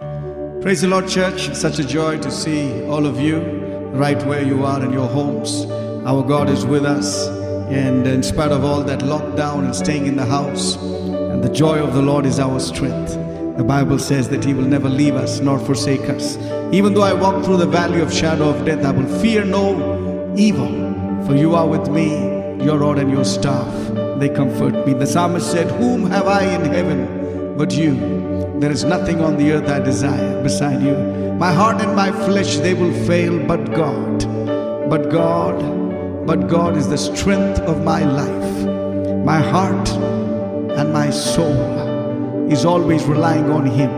Praise the Lord, church. Such a joy to see all of you right where you are in your homes. Our God is with us. And in spite of all that lockdown and staying in the house, and the joy of the Lord is our strength. The Bible says that He will never leave us nor forsake us. Even though I walk through the valley of shadow of death, I will fear no evil, for you are with me, your rod and your staff. They comfort me. The psalmist said, Whom have I in heaven but you? There is nothing on the earth I desire beside you. My heart and my flesh, they will fail, but God, but God, but God is the strength of my life. My heart and my soul is always relying on Him.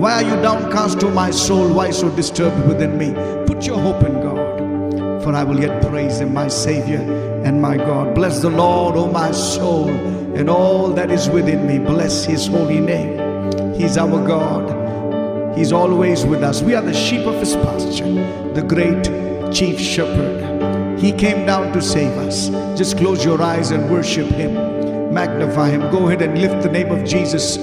Why are you downcast, O my soul? Why so disturbed within me? Put your hope in God, for I will yet praise Him, my Savior and my God. Bless the Lord, O my soul, and all that is within me. Bless His holy name. He's our God. He's always with us. We are the sheep of His pasture, the great chief shepherd. He came down to save us. Just close your eyes and worship Him. Magnify Him. Go ahead and lift the name of Jesus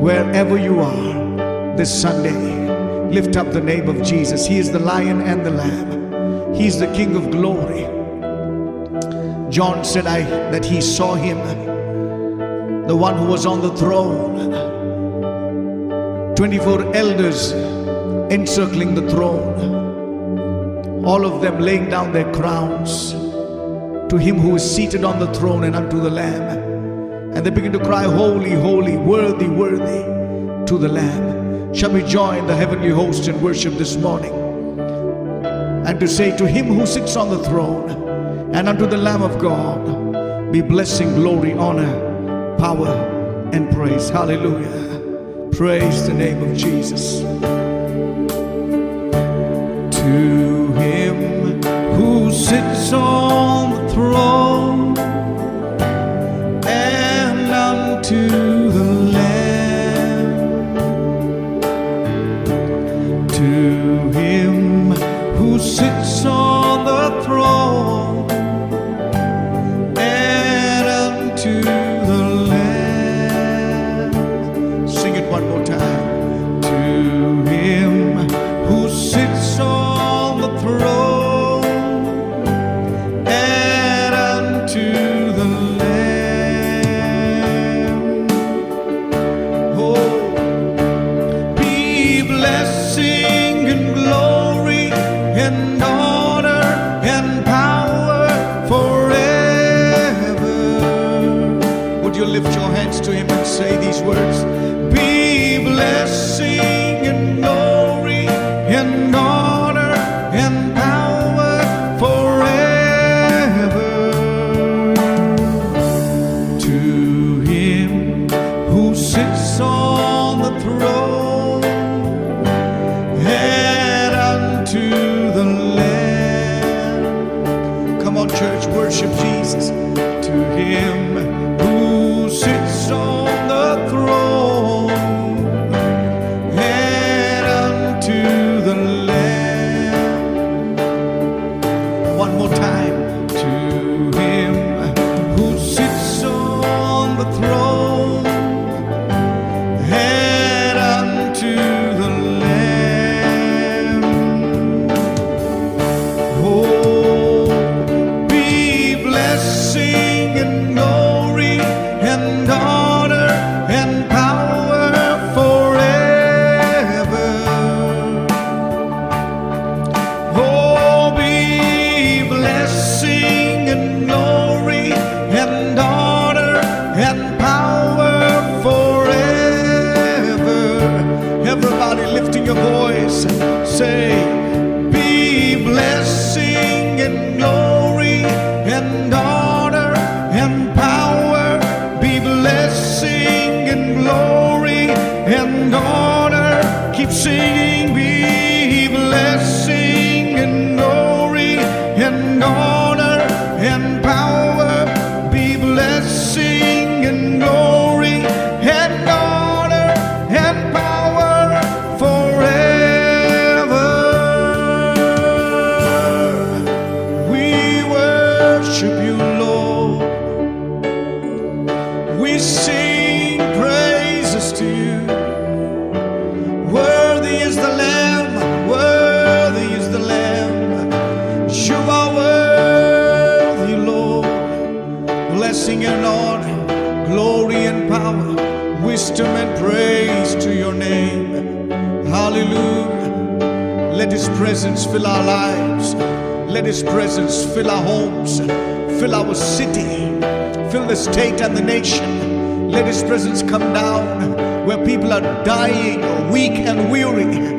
wherever you are this Sunday. Lift up the name of Jesus. He is the lion and the lamb. He's the King of glory. John said I, that he saw him, the one who was on the throne. 24 elders encircling the throne, all of them laying down their crowns to him who is seated on the throne and unto the Lamb. And they begin to cry, Holy, holy, worthy, worthy to the Lamb. Shall we join the heavenly host in worship this morning? And to say to him who sits on the throne and unto the Lamb of God be blessing, glory, honor, power, and praise. Hallelujah. Praise the name of Jesus. To him who sits on the throne sits on the throne Keep blessing and honor, glory and power, wisdom and praise to your name. Hallelujah. Let his presence fill our lives. Let his presence fill our homes, fill our city, fill the state and the nation. Let his presence come down where people are dying, weak and weary.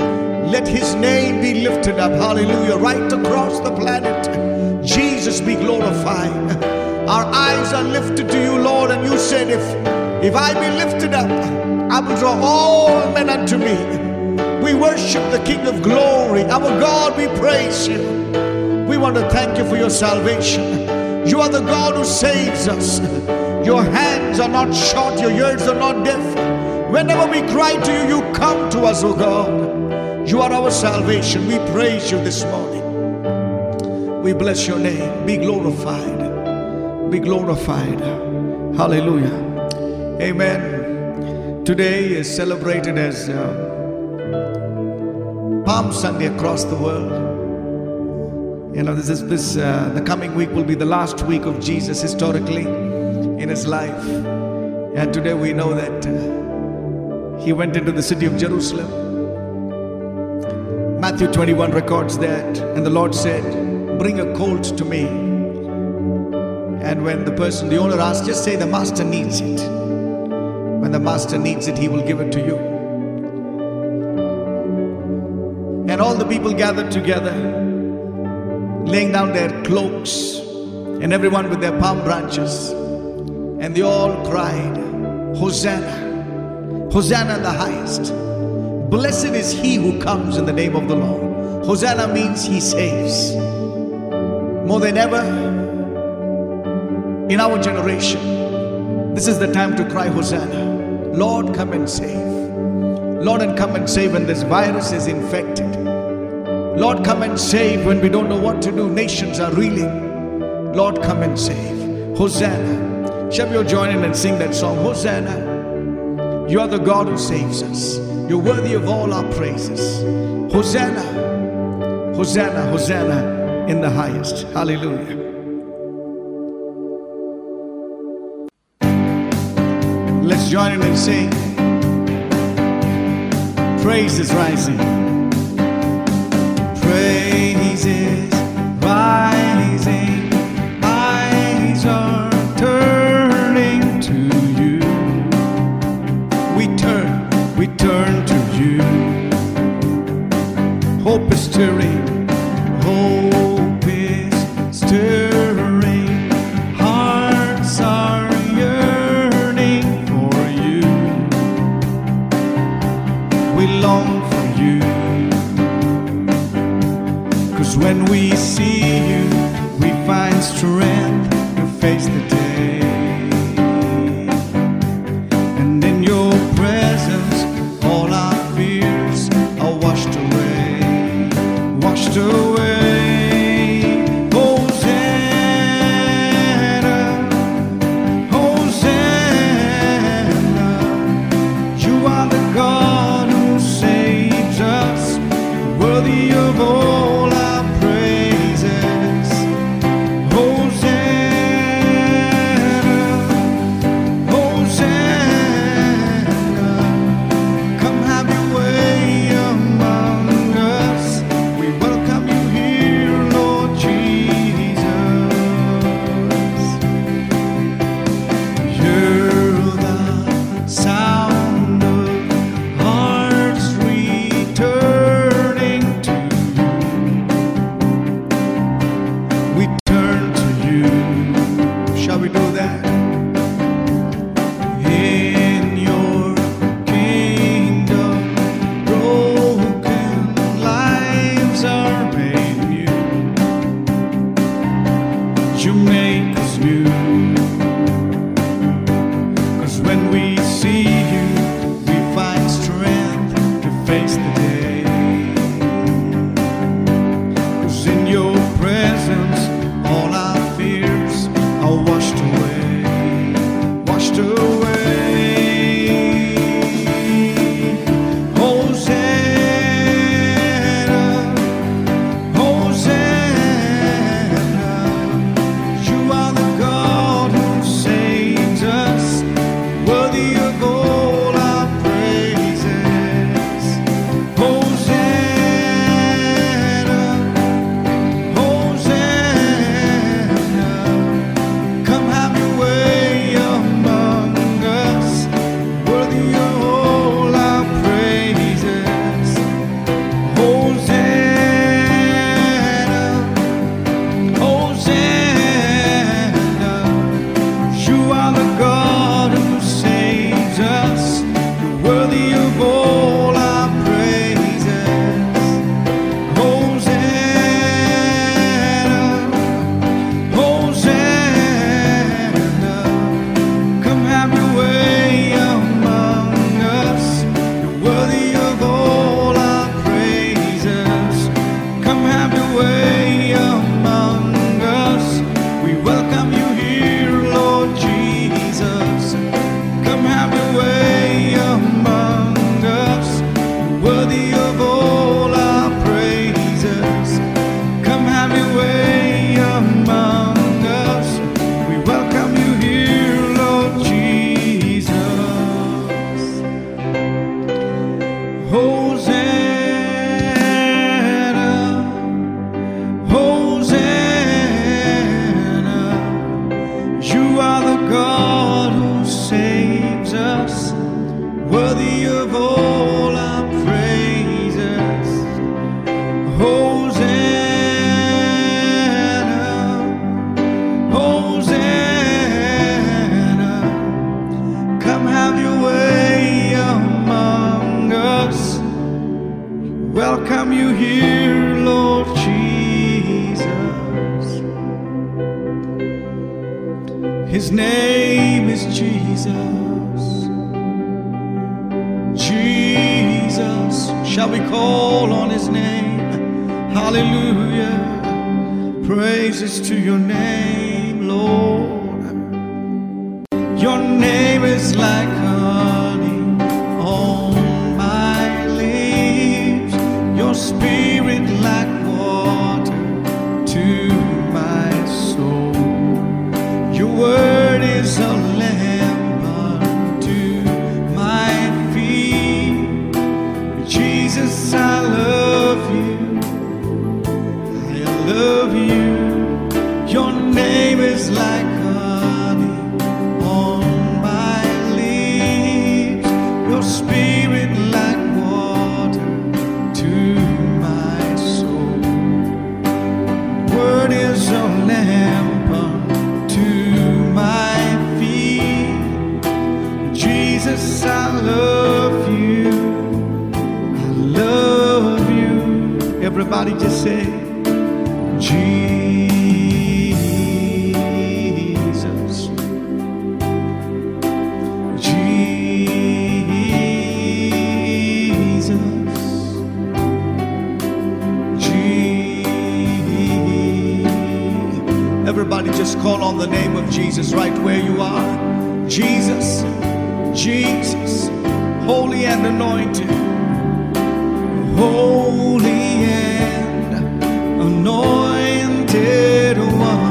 Let his name be lifted up. Hallelujah. Right across the planet. Jesus be glorified. Our eyes are lifted to you, Lord, and you said, If if I be lifted up, I will draw all men unto me. We worship the King of glory. Our God, we praise you. We want to thank you for your salvation. You are the God who saves us. Your hands are not short, your ears are not deaf. Whenever we cry to you, you come to us, O God. You are our salvation. We praise you this morning. We bless your name. Be glorified. Be glorified. Hallelujah. Amen. Today is celebrated as uh, Palm Sunday across the world. You know, this is this uh, the coming week will be the last week of Jesus historically in his life, and today we know that uh, he went into the city of Jerusalem. Matthew 21 records that, and the Lord said, "Bring a colt to me." And when the person, the owner asks, just say the master needs it. When the master needs it, he will give it to you. And all the people gathered together, laying down their cloaks, and everyone with their palm branches. And they all cried, Hosanna! Hosanna in the highest. Blessed is he who comes in the name of the Lord. Hosanna means he saves. More than ever, in our generation, this is the time to cry, Hosanna. Lord, come and save. Lord, and come and save when this virus is infected. Lord, come and save when we don't know what to do. Nations are reeling. Lord, come and save. Hosanna. Shall we join in and sing that song? Hosanna. You are the God who saves us. You're worthy of all our praises. Hosanna. Hosanna. Hosanna in the highest. Hallelujah. Join in and sing. Praise is rising. Praise is rising. Eyes are turning to you. We turn, we turn to you. Hope is stirring. When we shall we call on His name? Hallelujah. Praises to your name, Lord. Your name is like Just call on the name of Jesus right where you are. Jesus, Jesus, holy and anointed, holy and anointed one.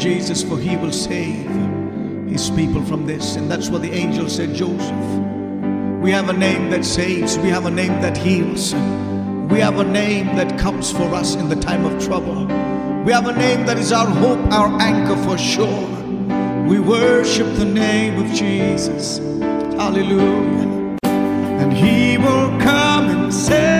Jesus, for he will save his people from this. And that's what the angel said, Joseph. We have a name that saves, we have a name that heals, we have a name that comes for us in the time of trouble. We have a name that is our hope, our anchor for sure. We worship the name of Jesus. Hallelujah. And he will come and save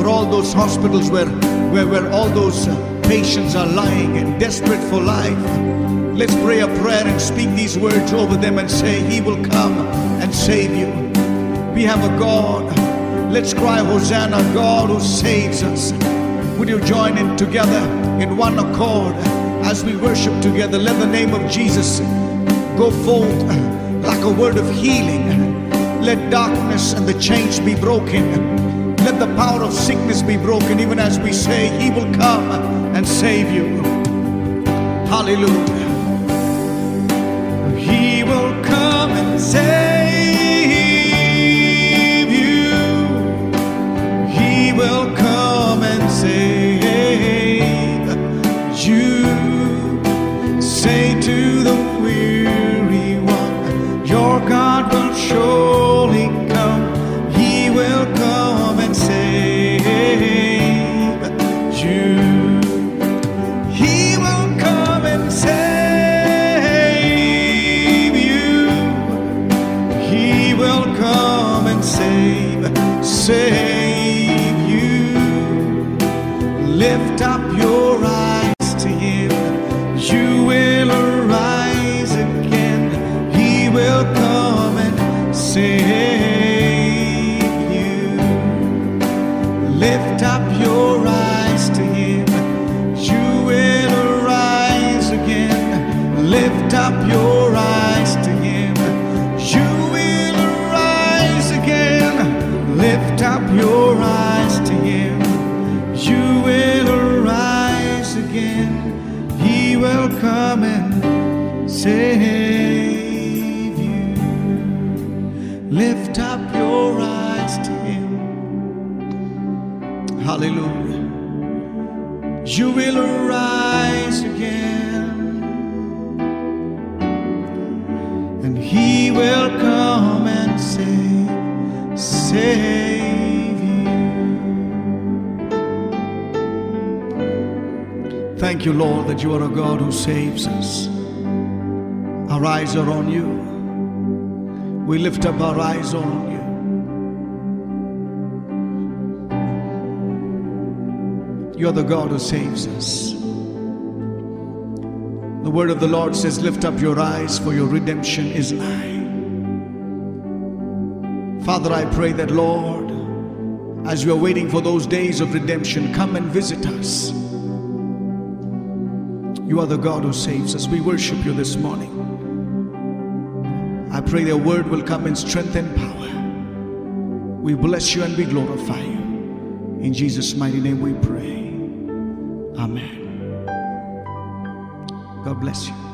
for all those hospitals where, where, where all those uh, patients are lying and desperate for life. Let's pray a prayer and speak these words over them and say, He will come and save you. We have a God. Let's cry, Hosanna, God who saves us. Would you join in together in one accord as we worship together? Let the name of Jesus go forth like a word of healing. Let darkness and the chains be broken. Let the power of sickness be broken, even as we say, He will come and save you. Hallelujah. Up your eyes Lift up your eyes to Him. Hallelujah. You will arise again, and He will come and save, save you. Thank you, Lord, that you are a God who saves us. Our eyes are on you. We lift up our eyes on you. You're the God who saves us. The word of the Lord says, Lift up your eyes, for your redemption is nigh. Father, I pray that, Lord, as we are waiting for those days of redemption, come and visit us. You are the God who saves us. We worship you this morning. I pray their word will come in strength and power. We bless you and we glorify you. In Jesus' mighty name we pray. Amen. God bless you.